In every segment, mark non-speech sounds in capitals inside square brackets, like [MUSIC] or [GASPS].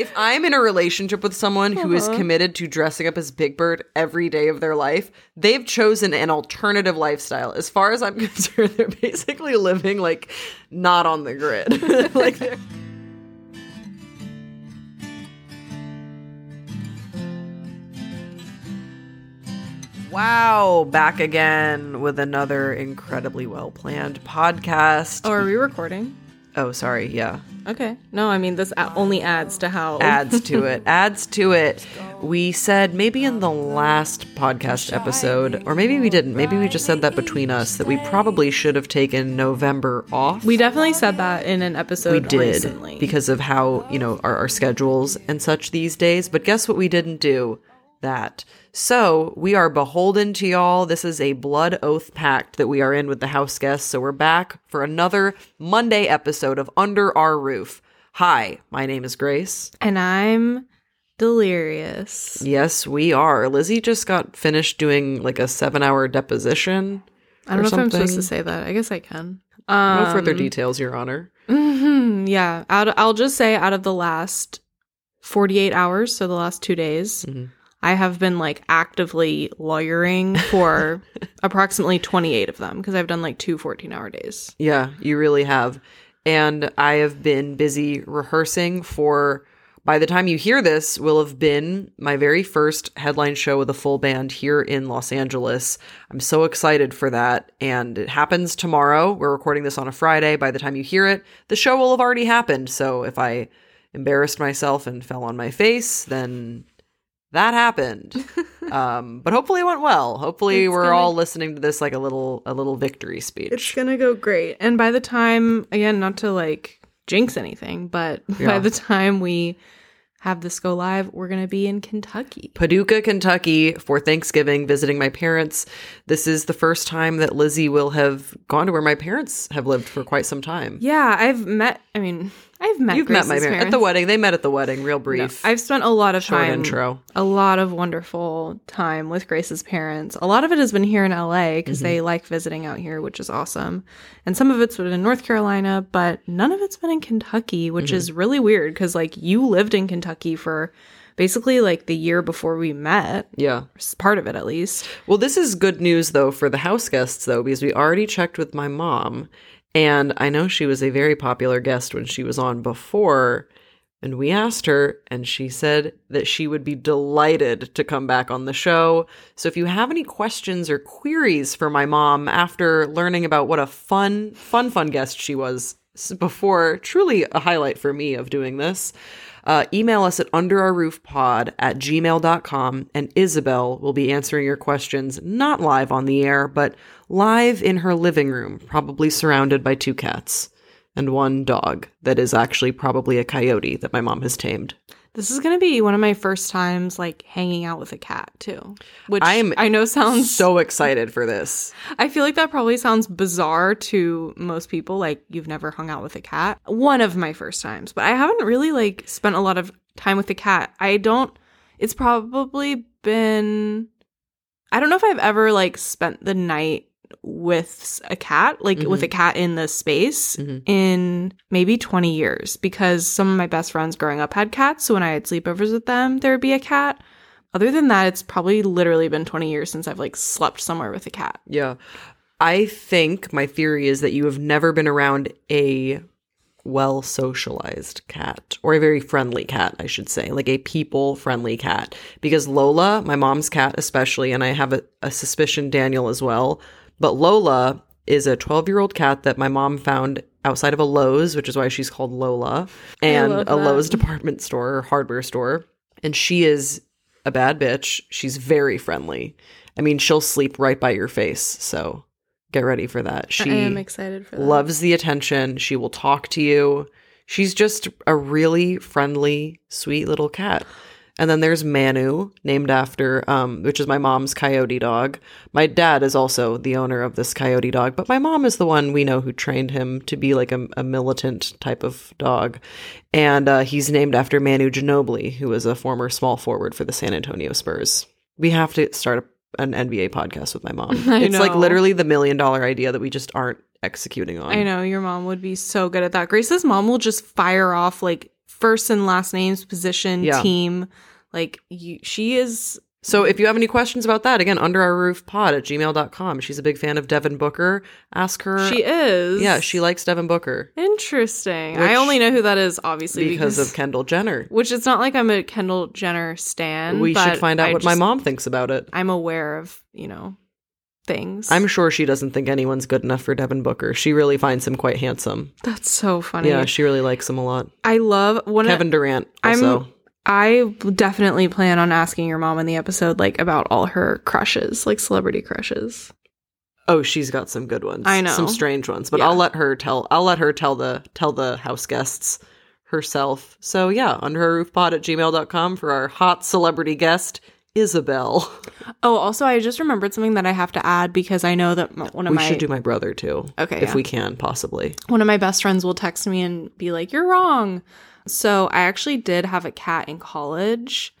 If I'm in a relationship with someone who is Uh-huh. committed to dressing up as Big Bird every day of their life, they've chosen an alternative lifestyle. As far as I'm [LAUGHS] concerned, they're basically living like not on the grid. [LAUGHS] like they're Wow, back again with another incredibly well planned podcast. Oh, are we recording? Oh, sorry. Yeah. Okay. No, I mean this only adds to how [LAUGHS] adds to it. Adds to it. We said maybe in the last podcast episode or maybe we didn't. Maybe we just said that between us that we probably should have taken november off. We definitely said that in an episode we did recently. because of how you know our, our schedules and such these days. But guess what we didn't do? That so we are beholden to y'all this is a blood oath pact that we are in with the house guests so we're back for another monday episode of under our roof hi my name is grace and I'm delirious. Yes, we are. Lizzie just got finished doing like a seven hour deposition. I don't know if I'm supposed to say that. I guess I can. Um, No further details, Your Honor. mhm, [LAUGHS] yeah. Out. I'll just say out of the last 48 hours, so the last two days, Mhm. I have been like actively lawyering for [LAUGHS] approximately 28 of them because I've done like two 14 hour days. Yeah, you really have. And I have been busy rehearsing for, by the time you hear this, will have been my very first headline show with a full band here in Los Angeles. I'm so excited for that. And it happens tomorrow. We're recording this on a Friday. By the time you hear it, the show will have already happened. So if I embarrassed myself and fell on my face, then that happened. [LAUGHS] um, but hopefully it went well. Hopefully It's we're gonna- all listening to this like a little a little victory speech. It's gonna go great. And by the time, again, not to like jinx anything, but [LAUGHS] Yeah. by the time we have this go live, we're gonna be in Kentucky. Paducah, Kentucky for Thanksgiving, visiting my parents. This is the first time that Lizzie will have gone to where my parents have lived for quite some time. Yeah, I've met. I mean, I've met. You've met my Grace's parents at the wedding. They met at the wedding, real No, brief. I've spent a lot of Short time. intro. A lot of wonderful time with Grace's parents. A lot of it has been here in LA because Mm-hmm. they like visiting out here, which is awesome. And some of it's been in North Carolina, but none of it's been in Kentucky, which Mm-hmm. is really weird because like you lived in Kentucky for basically like the year before we met. yeah. s- Part of it, at least. Well, this is good news though for the house guests though, because we already checked with my mom, and I know she was a very popular guest when she was on before. And we asked her, and she said that she would be delighted to come back on the show. So if you have any questions or queries for my mom after learning about what a fun, fun, fun guest she was before, truly a highlight for me of doing this, uh, email us at underourroofpod at gmail.com and Isabel will be answering your questions not live on the air, but live in her living room, probably surrounded by two cats and one dog that is actually probably a coyote that my mom has tamed. This is going to be one of my first times like hanging out with a cat too, which I'm I know sounds So excited for this. I feel like that probably sounds bizarre to most people. Like you've never hung out with a cat. One of my first times, but I haven't really like spent a lot of time with a cat. I don't. It's probably been. I don't know if I've ever like spent the night with a cat, like with a cat in the space Mhm. in maybe 20 years because some of my best friends growing up had cats. So when I had sleepovers with them, there would be a cat. Other than that, it's probably literally been 20 years since I've like slept somewhere with a cat. Yeah. I think my theory is that you have never been around a well socialized cat or a very friendly cat, I should say, like a people friendly cat. Because Lola, my mom's cat especially, and I have a, a suspicion Daniel as well, but Lola is a 12 year old cat that my mom found outside of a Lowe's, which is why she's called Lola, and a. Lowe's department store or hardware store. And she is a bad bitch. She's very friendly. I mean, she'll sleep right by your face. So get ready for that. She I am excited for that. loves the attention. She will talk to you. She's just a really friendly, sweet little cat. And then there's Manu, named after, um, which is my mom's coyote dog. My dad is also the owner of this coyote dog, but my mom is the one we know who trained him to be like a, a militant type of dog. And uh, he's named after Manu Ginobili, who was a former small forward for the San Antonio Spurs. We have to start a, an NBA podcast with my mom. [LAUGHS] I it's like literally the million dollar idea that we just aren't executing on. I know your mom would be so good at that. Grace's mom will just fire off like first and last names, position, Yeah. team. Like you, she is. So if you have any questions about that, again, under our roof pod at gmail.com. She's a big fan of Devin Booker. Ask her. She is. Yeah, she likes Devin Booker Interesting. Which- I only know who that is, obviously, because of Kendall Jenner. Which it's not like I'm a Kendall Jenner stan. we should find out I what my mom thinks about it. I'm aware of, you know, things. I'm sure she doesn't think anyone's good enough for Devin Booker. She really finds him quite handsome. That's so funny. Yeah, she really likes him a lot. I love one Kevin Durant I'm- also. I definitely plan on asking your mom in the episode like about all her crushes, like celebrity crushes. oh, she's got some good ones. I know. Some strange ones, but Yeah. I'll let her tell I'll let her tell the tell the house guests herself. So yeah, under her roof pod at gmail.com for our hot celebrity guest, Isabel. Oh, also I just remembered something that I have to add because I know that one of we my should do my brother too. Okay, If yeah. we can, possibly. one of my best friends will text me and be like, "You're wrong." So I actually did have a cat in college,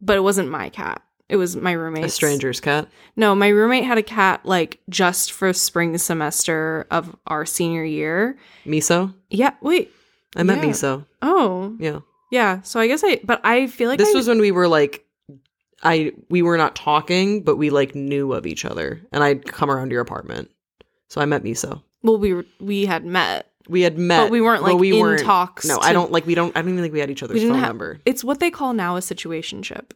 but it wasn't my cat. It was my A roommate's. stranger's cat. No, my roommate had a cat like just for spring semester of our senior year. Miso. Yeah, wait. I met Yeah. Miso. Oh, Yeah. yeah. So I guess I, but I feel like this I- was when we were like I we were not talking, but we like knew of each other. And I'd come around your apartment. So I met Miso. well, we were we had met. We had met But we weren't, like, we in weren't- talks No, to- I don't like we don't I don't even think we had each other's phone have- number. It's what they call now a situationship.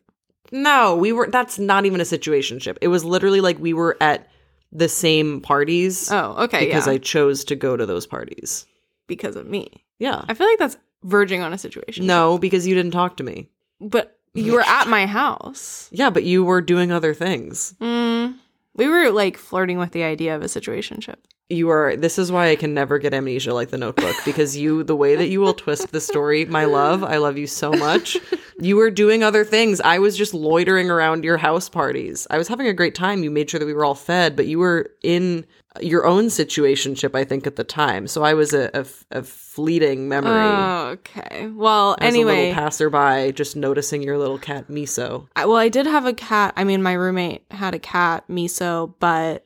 No, we were that's not even a situationship. It was literally like we were at the same parties Oh, okay, because yeah. I chose to go to those parties. because of me. Yeah. I feel like that's verging on a situation. No, because you didn't talk to me. but you were at my house. [LAUGHS] Yeah, but you were doing other things. Mm, we were like flirting with the idea of a situationship. You are this is why I can never get amnesia like the notebook because you the way that you will twist the story, my love, I love you so much. You were doing other things. I was just loitering around your house parties. I was having a great time. You made sure that we were all fed, but you were in your own situationship, I think, at the time. So I was a, a, a fleeting memory. Oh, okay. Well, a anyway, little passerby, just noticing your little cat Miso. I, well, I did have a cat. I mean, my roommate had a cat, Miso, but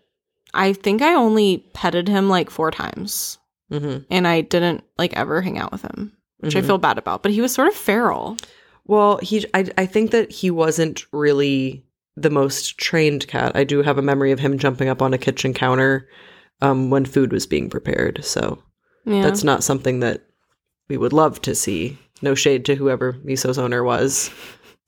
I think I only petted him like four times, hmm and I didn't like ever hang out with him, which I Mhm. feel bad about. But he was sort of feral. Well, he, I, I think that he wasn't really the most trained cat. I do have a memory of him jumping up on a kitchen counter um, when food was being prepared. So Yeah, that's not something that we would love to see. No shade to whoever Miso's owner was.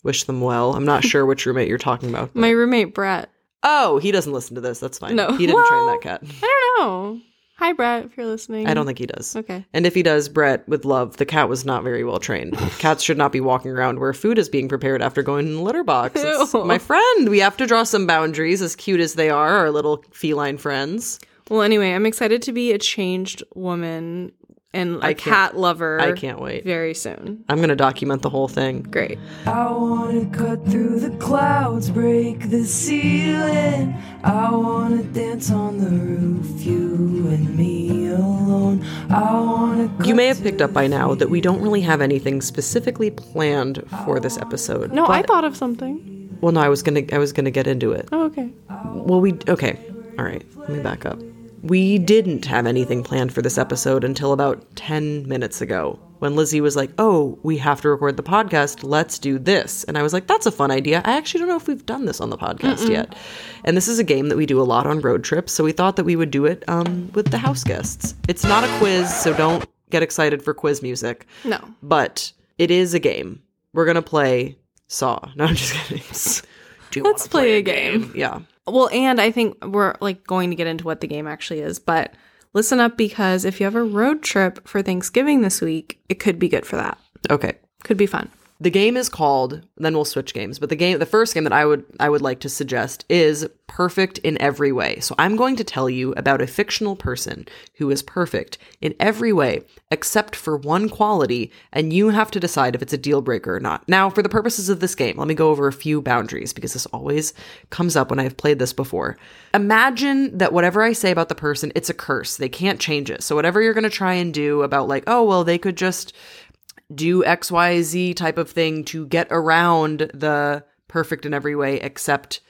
Wish them well. I'm not [LAUGHS] sure which roommate you're talking about. my roommate Brett. Oh, he doesn't listen to this. That's fine. No. he didn't train that cat. I don't know. Hi, Brett, if you're listening. I don't think he does. Okay. And if he does, Brett, with love, the cat was not very well trained. [LAUGHS] Cats should not be walking around where food is being prepared after going in the litter box. My friend, we have to draw some boundaries, as cute as they are, our little feline friends. Well, anyway, I'm excited to be a changed woman and a I can't- cat lover. I can't wait. Very soon. I'm going to document the whole thing. Great. I wanna cut through the clouds, break the ceiling. I wanna dance on the roof, you and me alone. I wanna. You may have picked up by now that we don't really have anything specifically planned for this episode. No, I thought of something. Well, no, I was gonna, I was gonna get into it. Oh, okay. Well, we okay. All right, let me back up. We didn't have anything planned for this episode until about 10 minutes ago when Lizzie was like, "Oh, we have to record the podcast. Let's do this." And I was like, "That's a fun idea. I actually don't know if we've done this on the podcast yet." And this is a game that we do a lot on road trips, so we thought that we would do it um, with the house guests. It's not a quiz, so don't get excited for quiz music, No. but it is a game. We're going to play Saw. [LAUGHS] No, I'm just kidding. [LAUGHS] Do Let's wanna play a game. Yeah. Well, and I think we're like going to get into what the game actually is, but listen up because if you have a road trip for Thanksgiving this week, it could be good for that. Okay. Could be fun. The game is called. Then we'll switch games. But the game, the first game that I would I would like to suggest is perfect in every way. So I'm going to tell you about a fictional person who is perfect in every way except for one quality, and you have to decide if it's a deal breaker or not. Now, for the purposes of this game, let me go over a few boundaries because this always comes up when I've played this before. Imagine that whatever I say about the person, it's a curse. They can't change it. So whatever you're going to try and do about like, oh well, they could just do XYZ type of thing to get around the perfect in every way except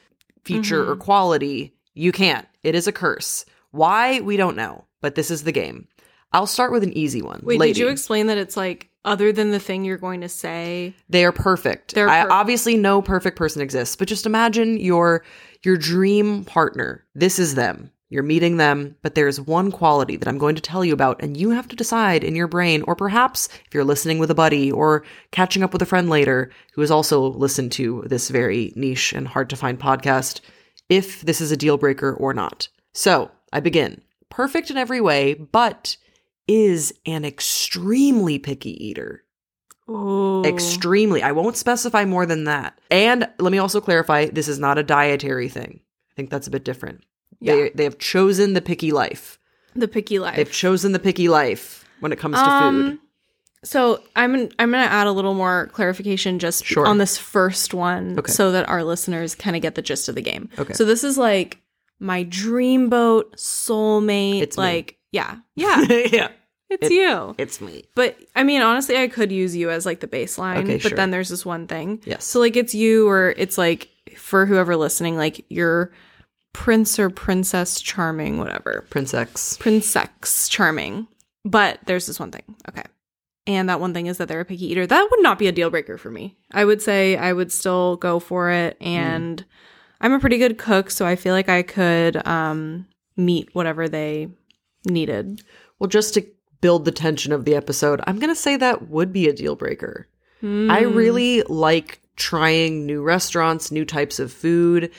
feature Mm-hmm. or quality, you can't. It is a curse. Why? We don't know, but this is the game. I'll start with an easy one. Wait, Lady. did you explain that it's like other than the thing you're going to say. They are perfect. They're I, obviously, no perfect person exists, but just imagine your your dream partner. This is them. You're meeting them, but there's one quality that I'm going to tell you about, and you have to decide in your brain, or perhaps if you're listening with a buddy or catching up with a friend later who has also listened to this very niche and hard to find podcast, if this is a deal breaker or not. So I begin. Perfect in every way, but is an extremely picky eater. Oh, Extremely. I won't specify more than that. And let me also clarify this is not a dietary thing. I think that's a bit different. Yeah. They, they have chosen the picky life. the picky life. They've chosen the picky life when it comes to Um, food. So I'm I'm gonna add a little more clarification just Sure. on this first one, Okay. so that our listeners kind of get the gist of the game. Okay. So this is like my dream boat soulmate. It's me. like yeah, yeah, [LAUGHS] yeah. it's It- you. It's me. But I mean, honestly, I could use you as like the baseline. Okay, but sure. then there's this one thing. Yes. So like it's you, or it's like for whoever listening, like you're prince or princess charming, whatever. Prince X. Princex charming. But there's this one thing. Okay. And that one thing is that they're a picky eater. That would not be a deal breaker for me. I would say I would still go for it. And I'm a pretty good cook, so I feel like I could um, meet whatever they needed. Well, just to build the tension of the episode, I'm going to say that would be a deal breaker. I Mm. really like trying new restaurants, new types of food.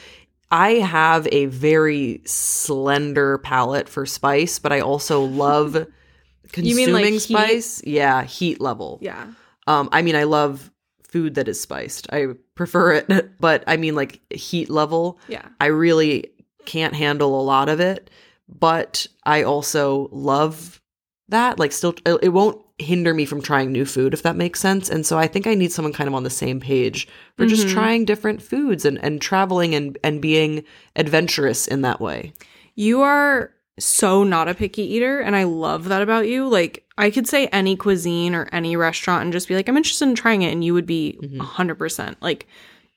I have a very slender palate for spice, but I also love [LAUGHS] consuming mean, like, heat? spice. Yeah, heat level. Yeah. Um, I mean, I love food that is spiced. I prefer it, [LAUGHS] but I mean, like heat level. Yeah. I really can't handle a lot of it, but I also love that. Like, still, it won't hinder me from trying new food, if that makes sense. And so I think I need someone kind of on the same page for just Mhm. trying different foods and, and traveling and, and being adventurous in that way. You are so not a picky eater, and I love that about you. Like, I could say any cuisine or any restaurant and just be like, I'm interested in trying it, and you would be Mhm. 100%. Like,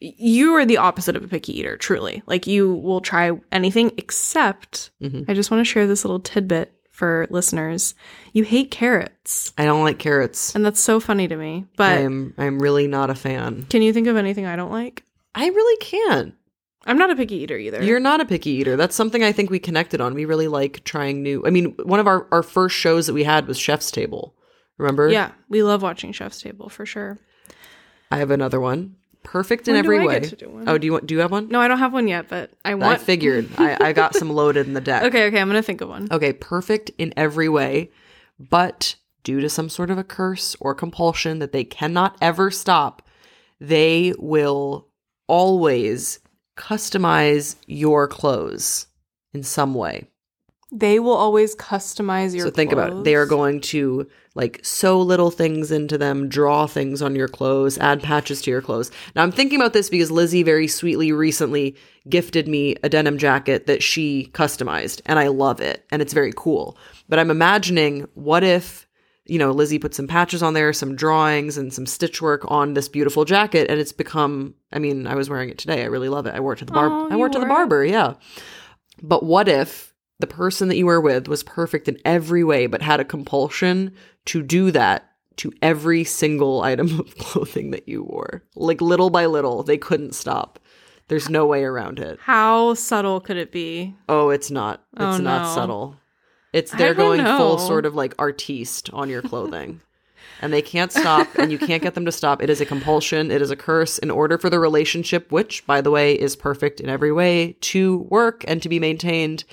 you are the opposite of a picky eater, truly. Like, you will try anything except, Mhm. I just want to share this little tidbit for listeners. You hate carrots, I don't like carrots. and that's so funny to me. But I'm I'm really not a fan. can you think of anything I don't like? I really can't. I'm not a picky eater either. You're not a picky eater. That's something I think we connected on. We really like trying new. I mean, one of our, our first shows that we had was Chef's Table. Remember? yeah, we love watching Chef's Table for sure. I have another one. Perfect in When every way. do? Oh, do you want? Do you have one? No, I don't have one yet, but I want. I figured. I, I got some [LAUGHS] loaded in the deck. Okay, okay, I'm gonna think of one. Okay, perfect in every way, but due to some sort of a curse or compulsion that they cannot ever stop, they will always customize your clothes in some way. They will always customize your. so think about it. They are going to like sew little things into them, draw things on your clothes, add patches to your clothes. Now I'm thinking about this because Lizzie very sweetly recently gifted me a denim jacket that she customized and I love it and it's very cool. But I'm imagining what if you know Lizzie put some patches on there, some drawings and some stitch work on this beautiful jacket and it's become I mean, I was wearing it today. I really love it. I wore it to the bar Oh, I wore it to the it? barber, yeah. But what if the person that you were with was perfect in every way, but had a compulsion to do that to every single item of [LAUGHS] clothing that you wore? Like little by little, they couldn't stop. There's no way around it. How subtle could it be? Oh, it's not. It's Oh, not no. subtle. It's they're going full sort of like artiste on your clothing. [LAUGHS] and they can't stop and you can't get them to stop. It is a compulsion, it is a curse in order for the relationship, which by the way is perfect in every way, to work and to be maintained.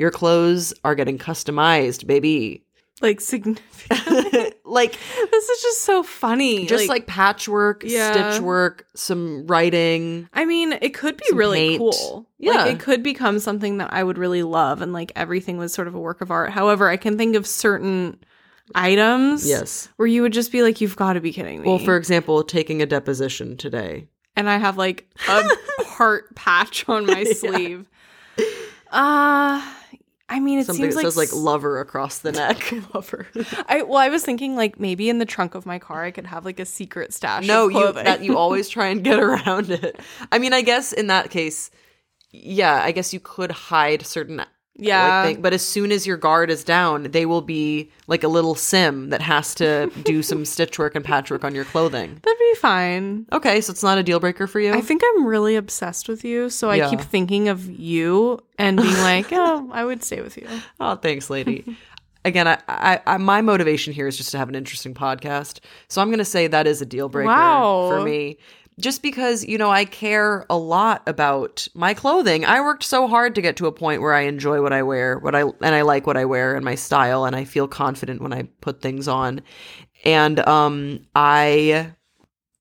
Your clothes are getting customized, baby. Like significant. [LAUGHS] like this is just so funny. just like, patchwork, Yeah. stitch work, some writing. I mean, it could be really paint. cool. Yeah. Like it could become something that I would really love and like everything was sort of a work of art. However, I can think of certain items Yes. where you would just be like, You've got to be kidding me. Well, for example, taking a deposition today. and I have like a [LAUGHS] heart patch on my [LAUGHS] Yeah. sleeve. Uh I mean, it Something seems that like says like lover across the neck. [LAUGHS] [LAUGHS] lover. I well, I was thinking like maybe in the trunk of my car I could have like a secret stash. no, of you clothing. that you always [LAUGHS] try and get around it. I mean, I guess in that case, yeah, I guess you could hide certain Yeah. thing. But as soon as your guard is down, they will be like a little sim that has to [LAUGHS] do some stitch work and patchwork on your clothing. That'd be fine. Okay, so it's not a deal breaker for you. I think I'm really obsessed with you, so I keep thinking of you and being [LAUGHS] like, oh, I would stay with you. Oh, thanks, lady. Again, I, I, I, my motivation here is just to have an interesting podcast. So I'm going to say that is a deal breaker Wow. for me. Just because, you know, I care a lot about my clothing. I worked so hard to get to a point where I enjoy what I wear, what I and I like what I wear and my style and I feel confident when I put things on. And um I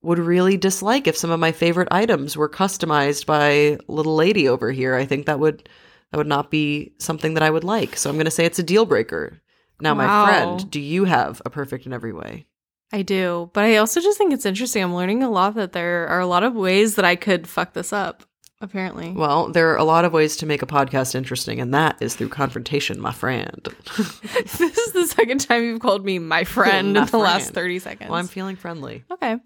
would really dislike if some of my favorite items were customized by little lady over here. I think that would that would not be something that I would like. So I'm going to say it's a deal breaker. Now, my friend, do you have a perfect in every way? I do, but I also just think it's interesting. I'm learning a lot that there are a lot of ways that I could fuck this up. Apparently, Well, there are a lot of ways to make a podcast interesting, and that is through confrontation, my friend. [LAUGHS] this is the second time you've called me my friend [LAUGHS] My in the last 30 seconds. Well, I'm feeling friendly. okay.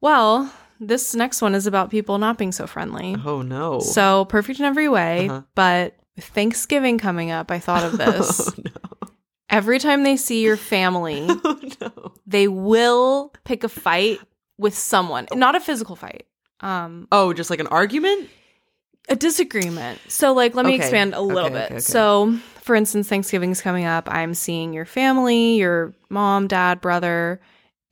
Well, this next one is about people not being so friendly. Oh no. So perfect in every way, Uh-huh. but with Thanksgiving coming up, I thought of [LAUGHS] this. Oh no. Every time they see your family, [LAUGHS] Oh no. they will pick a fight with someone, not a physical fight. Um, Oh, just like an argument? a disagreement. So, like, let me Okay. expand a little Okay, bit. okay. So, for instance, Thanksgiving's coming up. I'm seeing your family, your mom, dad, brother,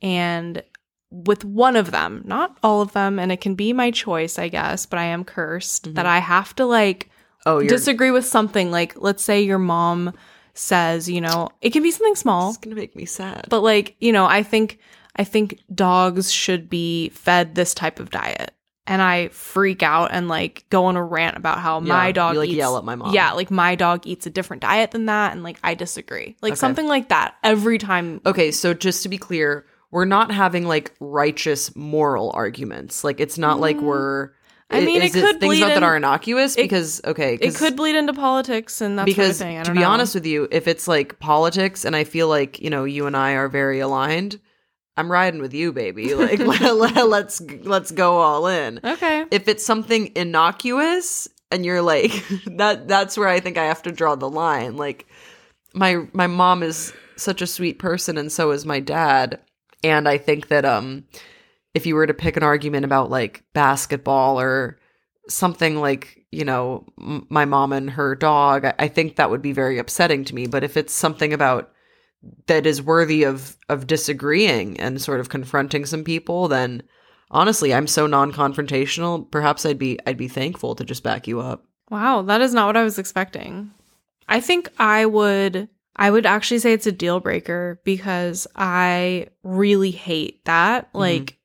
and with one of them, not all of them, and it can be my choice, I guess, but I am cursed that I have to like Oh, Mm-hmm. disagree with something. Like, let's say your mom says, you know, it can be something small, it's gonna make me sad. but like, you know, I think I think dogs should be fed this type of diet. And I freak out and like go on a rant about how my dog you, like, eats, yell at my mom. Yeah, like my dog eats a different diet than that and like I disagree. Like Okay. something like that every time. Okay, so just to be clear, we're not having like righteous moral arguments. Like it's not like mm. we're. I mean, is it could things bleed about that are innocuous it- because okay, It could bleed into politics and that because sort of thing. To be know. honest with you, if it's like politics, and I feel like you know you and I are very aligned, I'm riding with you, baby. [LAUGHS] Like let, [LAUGHS] let's let's go all in. Okay. If it's something innocuous and you're like [LAUGHS] that, that's where I think I have to draw the line. Like my my mom is such a sweet person, and so is my dad, and I think that um if you were to pick an argument about like basketball or something like you know m- my mom and her dog I-, I think that would be very upsetting to me but if it's something about that is worthy of of disagreeing and sort of confronting some people then honestly i'm so non-confrontational perhaps i'd be i'd be thankful to just back you up Wow, that is not what I was expecting. I think I would I would actually say it's a deal breaker because I really hate that. Mm-hmm. Like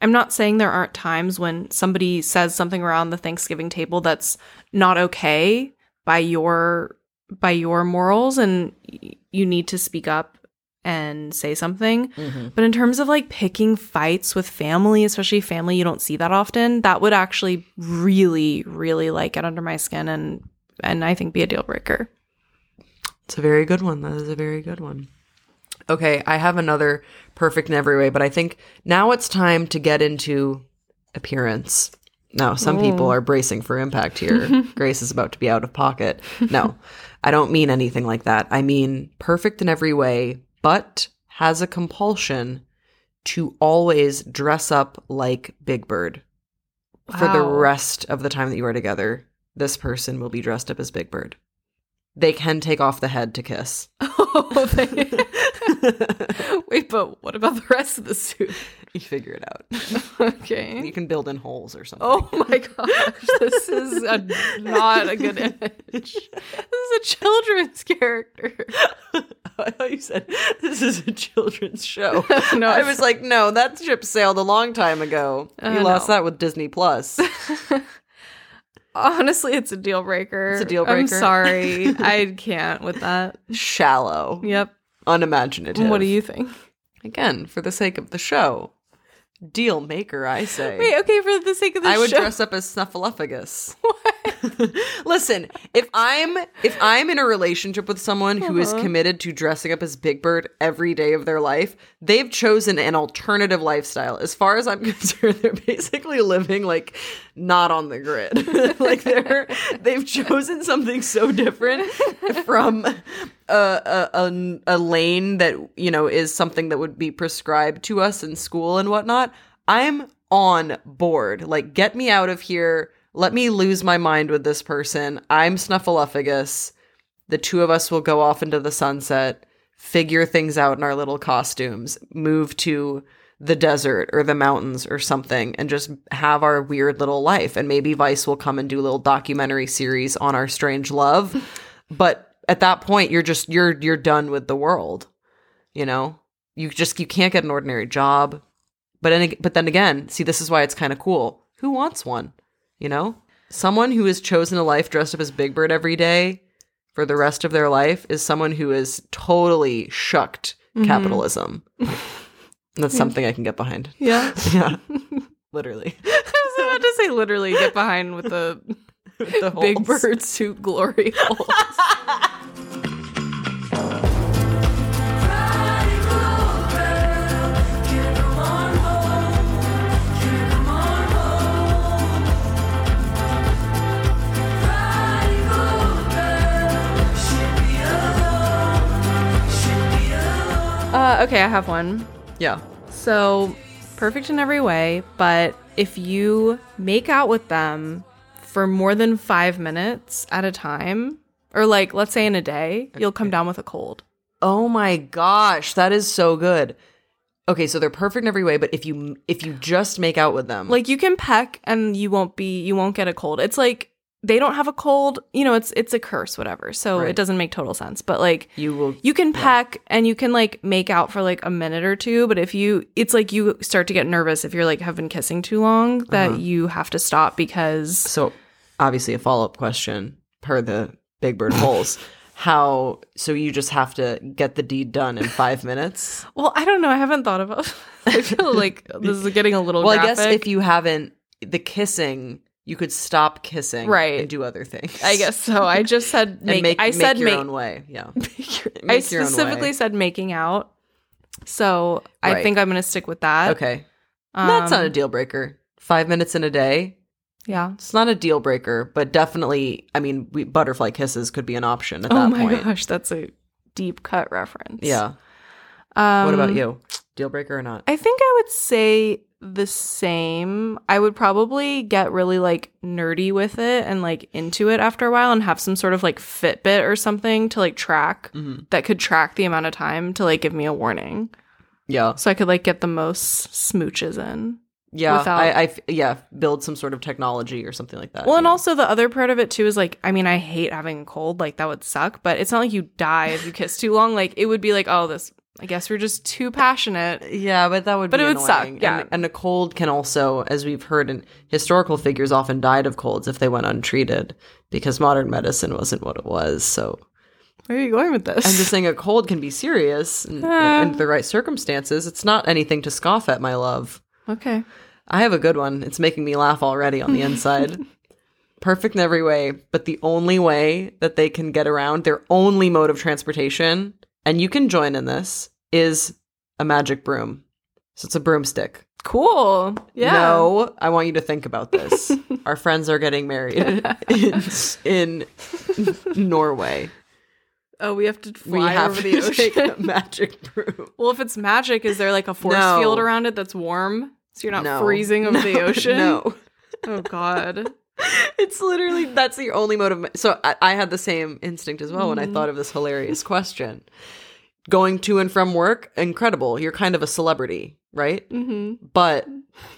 I'm not saying there aren't times when somebody says something around the Thanksgiving table that's not okay by your by your morals and y- you need to speak up and say something. Mm-hmm. But in terms of like picking fights with family, especially family you don't see that often, that would actually really, really like get under my skin and and I think be a deal breaker. It's a very good one. That is a very good one. Okay, I have another perfect in every way, but I think now it's time to get into appearance. Now, some people oh. are bracing for impact here. [LAUGHS] Grace is about to be out of pocket. No, I don't mean anything like that. I mean perfect in every way, but has a compulsion to always dress up like Big Bird for the rest of the time that you are together. This person will be dressed up as Big Bird. They can take off the head to kiss. [LAUGHS] [LAUGHS] Oh, they- [LAUGHS] Wait, but what about the rest of the suit? You figure it out. Okay. You can build in holes or something. Oh my gosh, this is a, not a good image. This is a children's character. I thought you said this is a children's show. No, I was like, no, that ship sailed a long time ago. Uh, you lost no. that with Disney Plus. Honestly, it's a deal breaker. It's a deal breaker. I'm sorry. [LAUGHS] I can't with that. Shallow, Yep. unimaginative. What do you think? Again, for the sake of the show, deal maker, I say. Wait, okay, for the sake of the show. I would show. dress up as Snuffleupagus. [LAUGHS] What? [LAUGHS] Listen, if I'm if I'm in a relationship with someone who is Uh-huh. committed to dressing up as Big Bird every day of their life, they've chosen an alternative lifestyle. As far as I'm [LAUGHS] concerned, they're basically living like not on the grid. [LAUGHS] like they're they've chosen something so different from a, a, a, a lane that you know is something that would be prescribed to us in school and whatnot. I'm on board. Like, get me out of here. Let me lose my mind with this person. I'm Snuffleupagus. The two of us will go off into the sunset, figure things out in our little costumes, move to the desert or the mountains or something, and just have our weird little life. And maybe Vice will come and do a little documentary series on our strange love. [LAUGHS] but at that point, you're just you're you're done with the world. You know, you just you can't get an ordinary job. But then, but then again, see, this is why it's kind of cool. Who wants one? You know, someone who has chosen a life dressed up as Big Bird every day for the rest of their life is someone who is totally shucked mm-hmm. capitalism. That's something I can get behind. [LAUGHS] Yeah. [LAUGHS] Yeah, literally. [LAUGHS] I was about to say literally get behind with the The big bird suit glory holes. Uh, okay, I have one. Yeah. So, perfect in every way, but if you make out with them for more than five minutes at a time, or like, let's say in a day, you'll come down with a cold. Oh my gosh, that is so good. Okay, so they're perfect in every way, but if you if you just make out with them, Like, you can peck and you won't be, you won't get a cold. It's like, they don't have a cold, you know, it's it's a curse, whatever. So Right. it doesn't make total sense. But like you will you can peck and you can like make out for like a minute or two, but if you it's like you start to get nervous if you're like have been kissing too long that uh-huh. you have to stop because So, obviously, a follow up question per the Big Bird [LAUGHS] holes. How so? You just have to get the deed done in five minutes. Well, I don't know. I haven't thought about. [LAUGHS] I feel like this is getting a little. Well, I guess if you haven't the kissing, you could stop kissing, Right. and do other things. I guess so. I just said [LAUGHS] make. make, I make said your make. own way. Yeah, I [LAUGHS] make your own specifically said making out. So I think I'm gonna stick with that. okay. That's not a Um, deal breaker. Five minutes in a day. Yeah. It's not a deal breaker, but definitely. I mean, we, butterfly kisses could be an option at Oh that point. Oh my gosh, that's a deep cut reference. Yeah. Um, what about you? Deal breaker or not? I think I would say the same. I would probably get really like nerdy with it and like into it after a while and have some sort of like Fitbit or something to like track Mhm. that could track the amount of time to like give me a warning. Yeah. So I could like get the most smooches in. Yeah, without- I yeah, build some sort of technology or something like that. Well, and also the other part of it too is like, I mean, I hate having a cold. Like that would suck, but it's not like you die if you kiss too long. Like it would be like, oh, this. I guess we're just too passionate. yeah, but that would But be it would suck, yeah. and, and a cold can also, as we've heard, in historical figures often died of colds if they went untreated because modern medicine wasn't what it was. So Where are you going with this? I'm just saying a cold can be serious Ah. in the right circumstances. It's not anything to scoff at, my love. okay. I have a good one. It's making me laugh already on the inside. [LAUGHS] Perfect in every way, but the only way that they can get around, their only mode of transportation, and you can join in this, is a magic broom. So it's a broomstick. Cool. Yeah. No, I want you to think about this. [LAUGHS] Our friends are getting married [LAUGHS] in, in Norway. Oh, we have to fly we have over to the [LAUGHS] ocean. magic broom. well, if it's magic, is there like a force No. field around it that's warm, so you're not No. freezing of the ocean? No. Oh God. [LAUGHS] it's literally that's the only mode of ma- so I, I had the same instinct as well when i Mm-hmm. thought of this hilarious question. Going to and from work incredible. You're kind of a celebrity right? Hmm but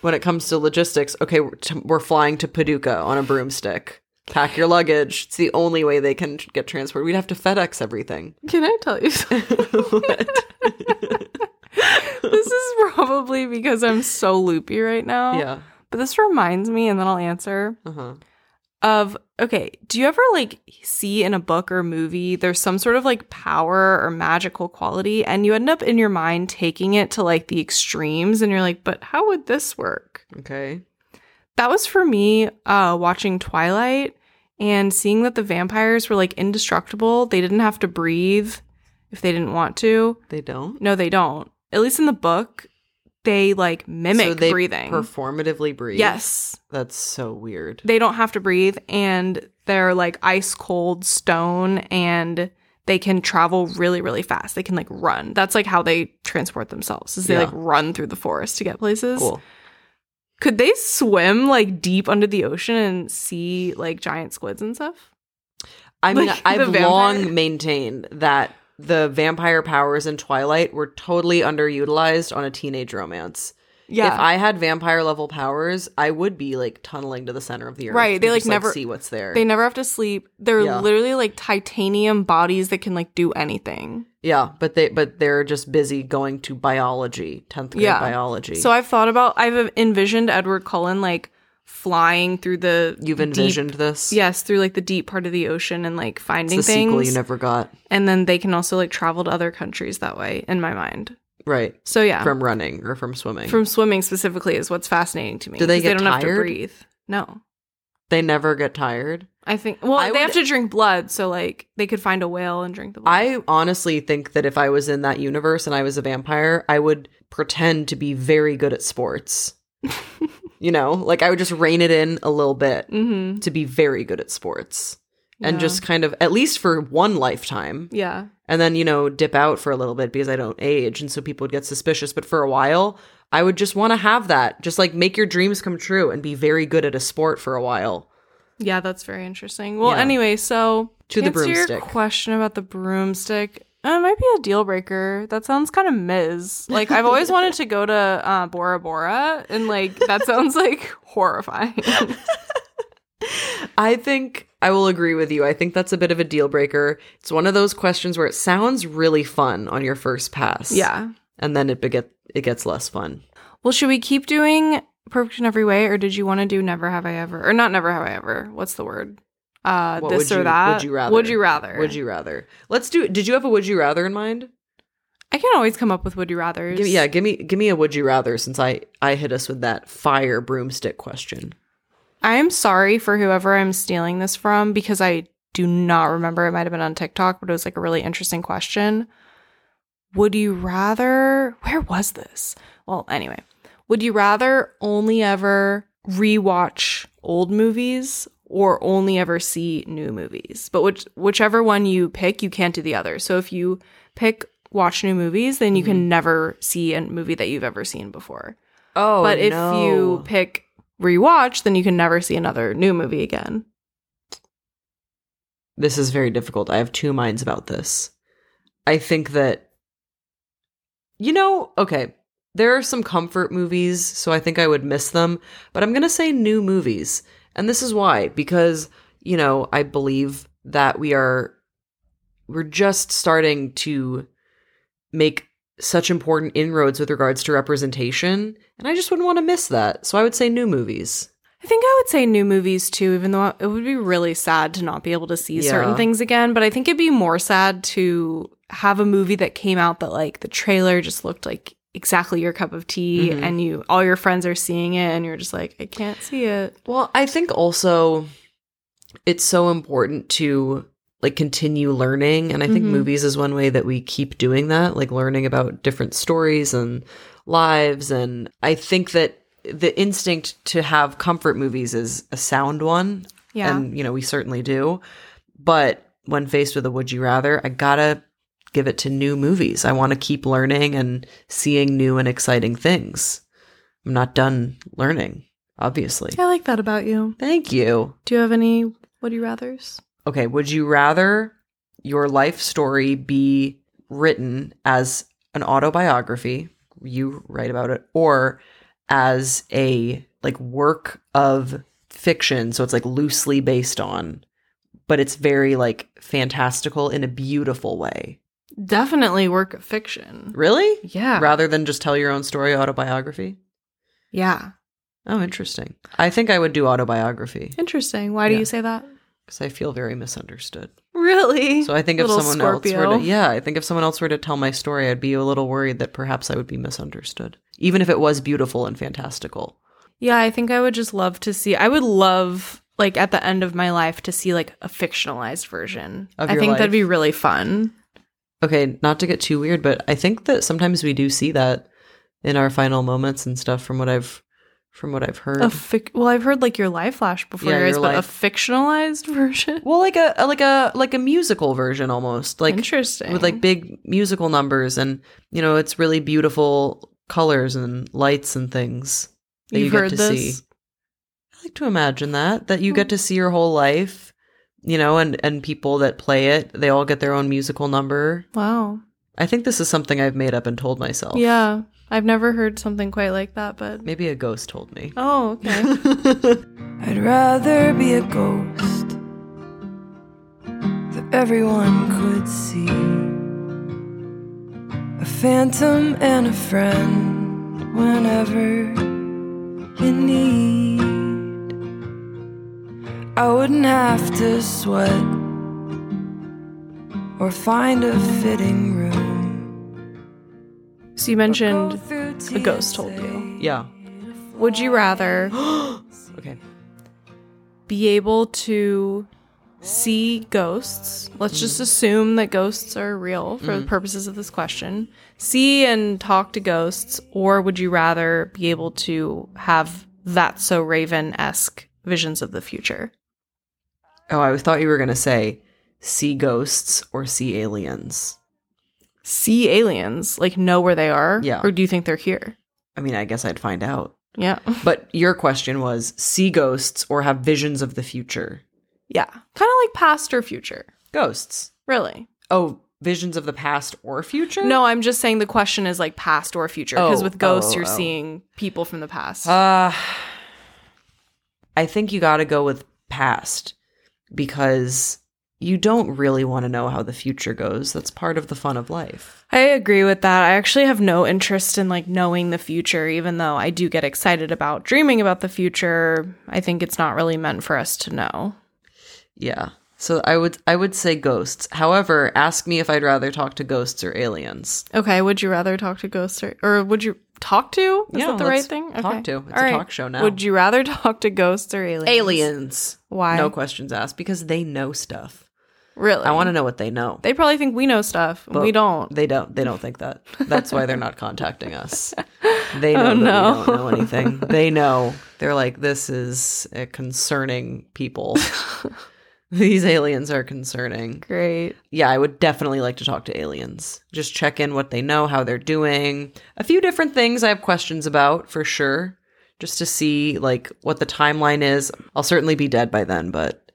when it comes to logistics okay we're, t- we're flying to paducah on a broomstick. Pack your luggage. It's the only way they can get transported. We'd have to fedex everything. Can I tell you [LAUGHS] something? [LAUGHS] this is probably because I'm so loopy right now. yeah But this reminds me, and then I'll answer uh-huh of okay, do you ever like see in a book or movie there's some sort of like power or magical quality and you end up in your mind taking it to like the extremes and you're like, but how would this work? okay That was for me uh watching Twilight and seeing that the vampires were like indestructible. They didn't have to breathe if they didn't want to. They don't. No, they don't. At least in the book, they like mimic so they breathing. performatively breathe. yes. That's so weird. They don't have to breathe and they're like ice cold stone and they can travel really really fast. They can like run. That's like how they transport themselves. Is they Yeah. like run through the forest to get places. Cool. Could they swim like deep under the ocean and see like giant squids and stuff? I mean, Like, I've long maintained that the vampire powers in Twilight were totally underutilized on a teenage romance. Yeah. If I had vampire level powers, I would be like tunneling to the center of the earth. Right, they, like, just, never- see what's there. they never have to sleep. They're Yeah. literally like titanium bodies that can like do anything. yeah, but they but they're just busy going to biology, tenth grade Yeah. biology. So I've thought about I've envisioned Edward Cullen like flying through the you've deep- envisioned this. yes, through like the deep part of the ocean and like it's finding the things. sequel you never got. and then they can also like travel to other countries that way in my mind. Right. So yeah. From running or from swimming. From swimming specifically is what's fascinating to me. Do they get don't have to tired? breathe. No. they never get tired. I think well, I they would- have to drink blood, so like they could find a whale and drink the blood. I honestly think that if I was in that universe and I was a vampire, I would pretend to be very good at sports. [LAUGHS] you know, like I would just rein it in a little bit mm-hmm. to be very good at sports and Yeah. just kind of, at least for one lifetime, Yeah. and then, you know, dip out for a little bit because I don't age. And so people would get suspicious. But for a while, I would just want to have that. Just like make your dreams come true and be very good at a sport for a while. Yeah, that's very interesting. Well, Yeah. anyway, so To the answer your broomstick. question about the broomstick, uh, it might be a deal breaker. That sounds kind of Ms. Like I've always [LAUGHS] wanted to go to uh, Bora Bora, and like that [LAUGHS] sounds like horrifying. I think I will agree with you. I think that's a bit of a deal breaker. It's one of those questions where it sounds really fun on your first pass. yeah. And then it beget it gets less fun. Well, should we keep doing perfect in every way, or did you want to do never have I ever, or not never have I ever? What's the word? Uh, What this or that. would you rather? Would you rather? Would you rather? Let's do it. did you have a would you rather in mind? I can always come up with would you rather. Yeah, give me give me a would you rather since I I hit us with that fire broomstick question. I am sorry for whoever I'm stealing this from because I do not remember. It might have been on TikTok, but it was like a really interesting question. Would you rather, where was this? Well, anyway, would you rather only ever rewatch old movies or only ever see new movies? But which, whichever one you pick, you can't do the other. So if you pick watch new movies, then you can mm-hmm. never see a movie that you've ever seen before. Oh, But if you pick rewatch, then you can never see another new movie again. this is very difficult. I have two minds about this. I think that you know, okay, there are some comfort movies, so I think I would miss them, but I'm going to say new movies. And this is why because, you know, I believe that we are we're just starting to make such important inroads with regards to representation, and I just wouldn't want to miss that. So I would say new movies. I think I would say new movies too, even though it would be really sad to not be able to see certain things again. But I think it'd be more sad to have a movie that came out that like the trailer just looked like exactly your cup of tea Mhm. and you all your friends are seeing it and you're just like, I can't see it. Well, I think also it's so important to like continue learning and I think Mhm. movies is one way that we keep doing that, like learning about different stories and lives and I think that the instinct to have comfort movies is a sound one Yeah. and you know, we certainly do. But when faced with a would you rather, I got to give it to new movies. I want to keep learning and seeing new and exciting things. I'm not done learning, obviously. I like that about you. Thank you. Do you have any would you rather's? Okay, would you rather your life story be written as an autobiography, you write about it, or as a like work of fiction, so it's like loosely based on, but it's very like fantastical in a beautiful way. Definitely work of fiction. Really? Yeah. Rather than just tell your own story autobiography? yeah. Oh, interesting. I think I would do autobiography Interesting. Why do Yeah. you say that? because I feel very misunderstood. Really? So I think if someone else were to, yeah, I think if someone else were to tell my story, I'd be a little worried that perhaps I would be misunderstood, even if it was beautiful and fantastical. Yeah, I think I would just love to see. I would love like at the end of my life to see like a fictionalized version. Of I think that'd be really fun. Okay, not to get too weird, but I think that sometimes we do see that in our final moments and stuff from what I've from what I've heard. Fic- well, I've heard like your life flash before Yeah, yours, your but a fictionalized [LAUGHS] version. well, like a, a like a like a musical version almost. Like Interesting. with like big musical numbers and you know, it's really beautiful colors and lights and things that You've you get heard to this? see. I like to imagine that that you hmm. get to see your whole life, you know, and and people that play it, they all get their own musical number. Wow. I think this is something I've made up and told myself. Yeah, I've never heard something quite like that, but Maybe a ghost told me. oh, okay. [LAUGHS] I'd rather be a ghost that everyone could see. A phantom and a friend whenever you need. I wouldn't have to sweat or find a fitting room. so you mentioned a ghost told you. Yeah. Would you rather [GASPS] Okay. be able to see ghosts? Let's just assume that ghosts are real for the mm-hmm. purposes of this question. See and talk to ghosts, or would you rather be able to have that so Raven esque visions of the future? Oh, I thought you were going to say see ghosts or see aliens. See aliens, like know where they are? Yeah. Or do you think they're here? I mean, I guess I'd find out. Yeah. [LAUGHS] But your question was see ghosts or have visions of the future. Yeah. Kind of like past or future. Ghosts. Really? Oh, visions of the past or future? No, I'm just saying the question is like past or future. Because Oh, with ghosts, oh, you're oh. seeing people from the past. Uh I think you got to go with past because you don't really want to know how the future goes. That's part of the fun of life. I agree with that. I actually have no interest in like knowing the future, even though I do get excited about dreaming about the future. I think it's not really meant for us to know. Yeah. So I would I would say ghosts. However, ask me if I'd rather talk to ghosts or aliens. Okay, would you rather talk to ghosts or, or would you talk to? Is Yeah, that the right thing? talk to. It's a talk show now. Would you rather [LAUGHS] talk to ghosts or aliens? Aliens. Why? No questions asked because they know stuff. Really? I want to know what they know. They probably think we know stuff. and we don't. They don't. They don't think that. That's why they're not contacting us. [LAUGHS] They know Oh, that no. we don't know anything. They [LAUGHS] know. They're like, this is a concerning people. [LAUGHS] These aliens are concerning. Great. Yeah, I would definitely like to talk to aliens. Just check in what they know, how they're doing. A few different things I have questions about for sure. Just to see like what the timeline is. I'll certainly be dead by then, but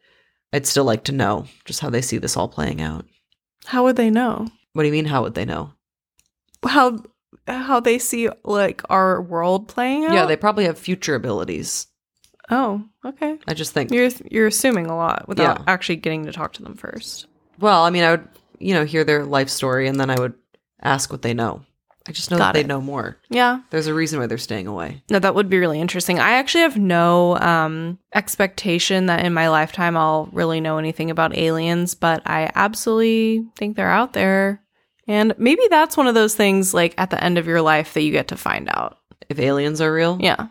I'd still like to know just how they see this all playing out. How would they know? What do you mean how would they know? How how they see like our world playing out? Yeah, they probably have future abilities. Oh, okay. I just think. You're you're assuming a lot without Yeah. actually getting to talk to them first. Well, I mean, I would, you know, hear their life story and then I would ask what they know. I just know Got that it. they know more. Yeah. There's a reason why they're staying away. No, that would be really interesting. I actually have no um expectation that in my lifetime I'll really know anything about aliens, but I absolutely think they're out there. And maybe that's one of those things like at the end of your life that you get to find out. If aliens are real, Yeah.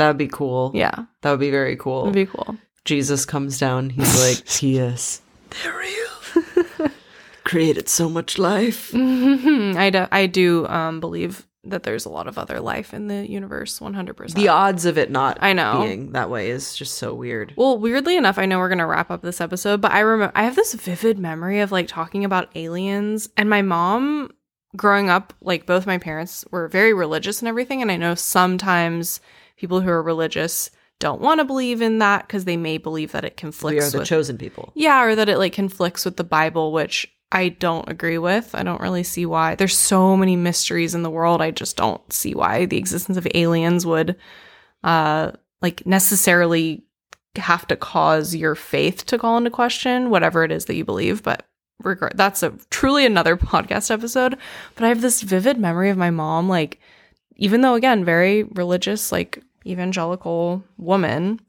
That would be cool. Yeah. That would be very cool. It'd be cool. Jesus comes down. He's like, [LAUGHS] P.S. They're real. [LAUGHS] Created so much life. I do, I do um believe that there's a lot of other life in the universe 100%. The odds of it not I know. being that way is just so weird. Well, weirdly enough, I know we're gonna wrap up this episode, but I remember I have this vivid memory of like talking about aliens, and my mom, growing up, like both my parents were very religious and everything, and I know sometimes people who are religious don't want to believe in that because they may believe that it We conflicts are the with chosen people. yeah, or that it like conflicts with the Bible, which I don't agree with. I don't really see why. There's so many mysteries in the world. I just don't see why the existence of aliens would uh like necessarily have to cause your faith to call into question whatever it is that you believe, but regard that's a truly another [LAUGHS] podcast episode, but I have this vivid memory of my mom like even though again very religious like evangelical woman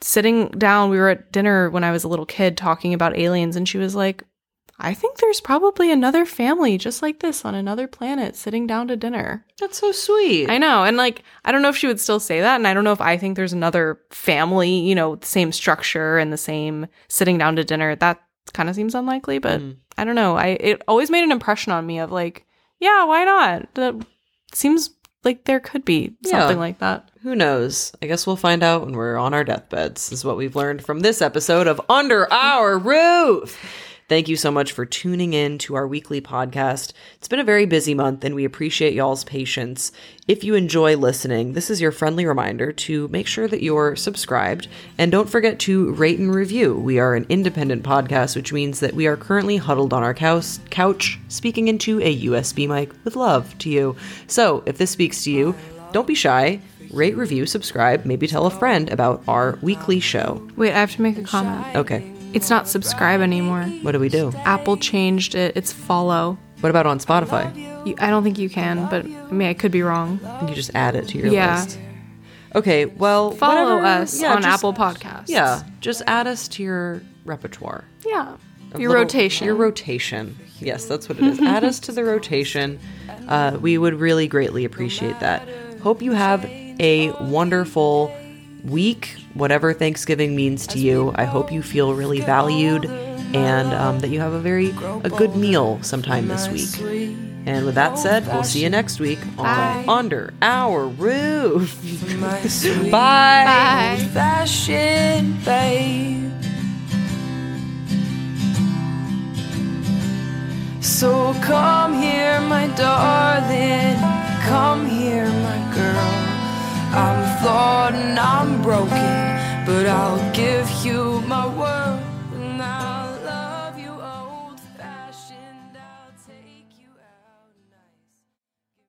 sitting down we were at dinner when i was a little kid talking about aliens and she was like I think there's probably another family just like this on another planet sitting down to dinner. That's so sweet. I know. And like, I don't know if she would still say that. And I don't know if I think there's another family, you know, the same structure and the same sitting down to dinner. That kind of seems unlikely, but Mm. I don't know. I it always made an impression on me of like, yeah, why not? That seems like there could be something Yeah. like that. Who knows? I guess we'll find out when we're on our deathbeds, is what we've learned from this episode of Under Our Roof. Thank you so much for tuning in to our weekly podcast. It's been a very busy month and we appreciate y'all's patience. If you enjoy listening, this is your friendly reminder to make sure that you're subscribed and don't forget to rate and review. We are an independent podcast, which means that we are currently huddled on our couch, couch speaking into a USB mic with love to you. So if this speaks to you, don't be shy. Rate, review, subscribe, maybe tell a friend about our weekly show. Wait, I have to make a comment. Okay, It's not subscribe anymore. what do we do? Apple changed it. It's follow. What about on Spotify? You, I don't think you can, but I mean, I could be wrong. You just add it to your Yeah. list. Okay, well, Follow whatever- us yeah, on just- Apple Podcasts. Yeah, just add us to your repertoire. Yeah. of Your little- rotation. Your rotation. Yes, that's what it is. Add us to the rotation. Uh, we would really greatly appreciate that. Hope you have a wonderful week, whatever Thanksgiving means to you. I hope you feel really valued and um, that you have a very a good meal sometime this week. And with that said, we'll see you next week on Under Our Roof. [LAUGHS] Bye. Bye. fashion babe. So come here, my darling. Come here, my girl. I'm flawed and I'm broken, but I'll give you my word.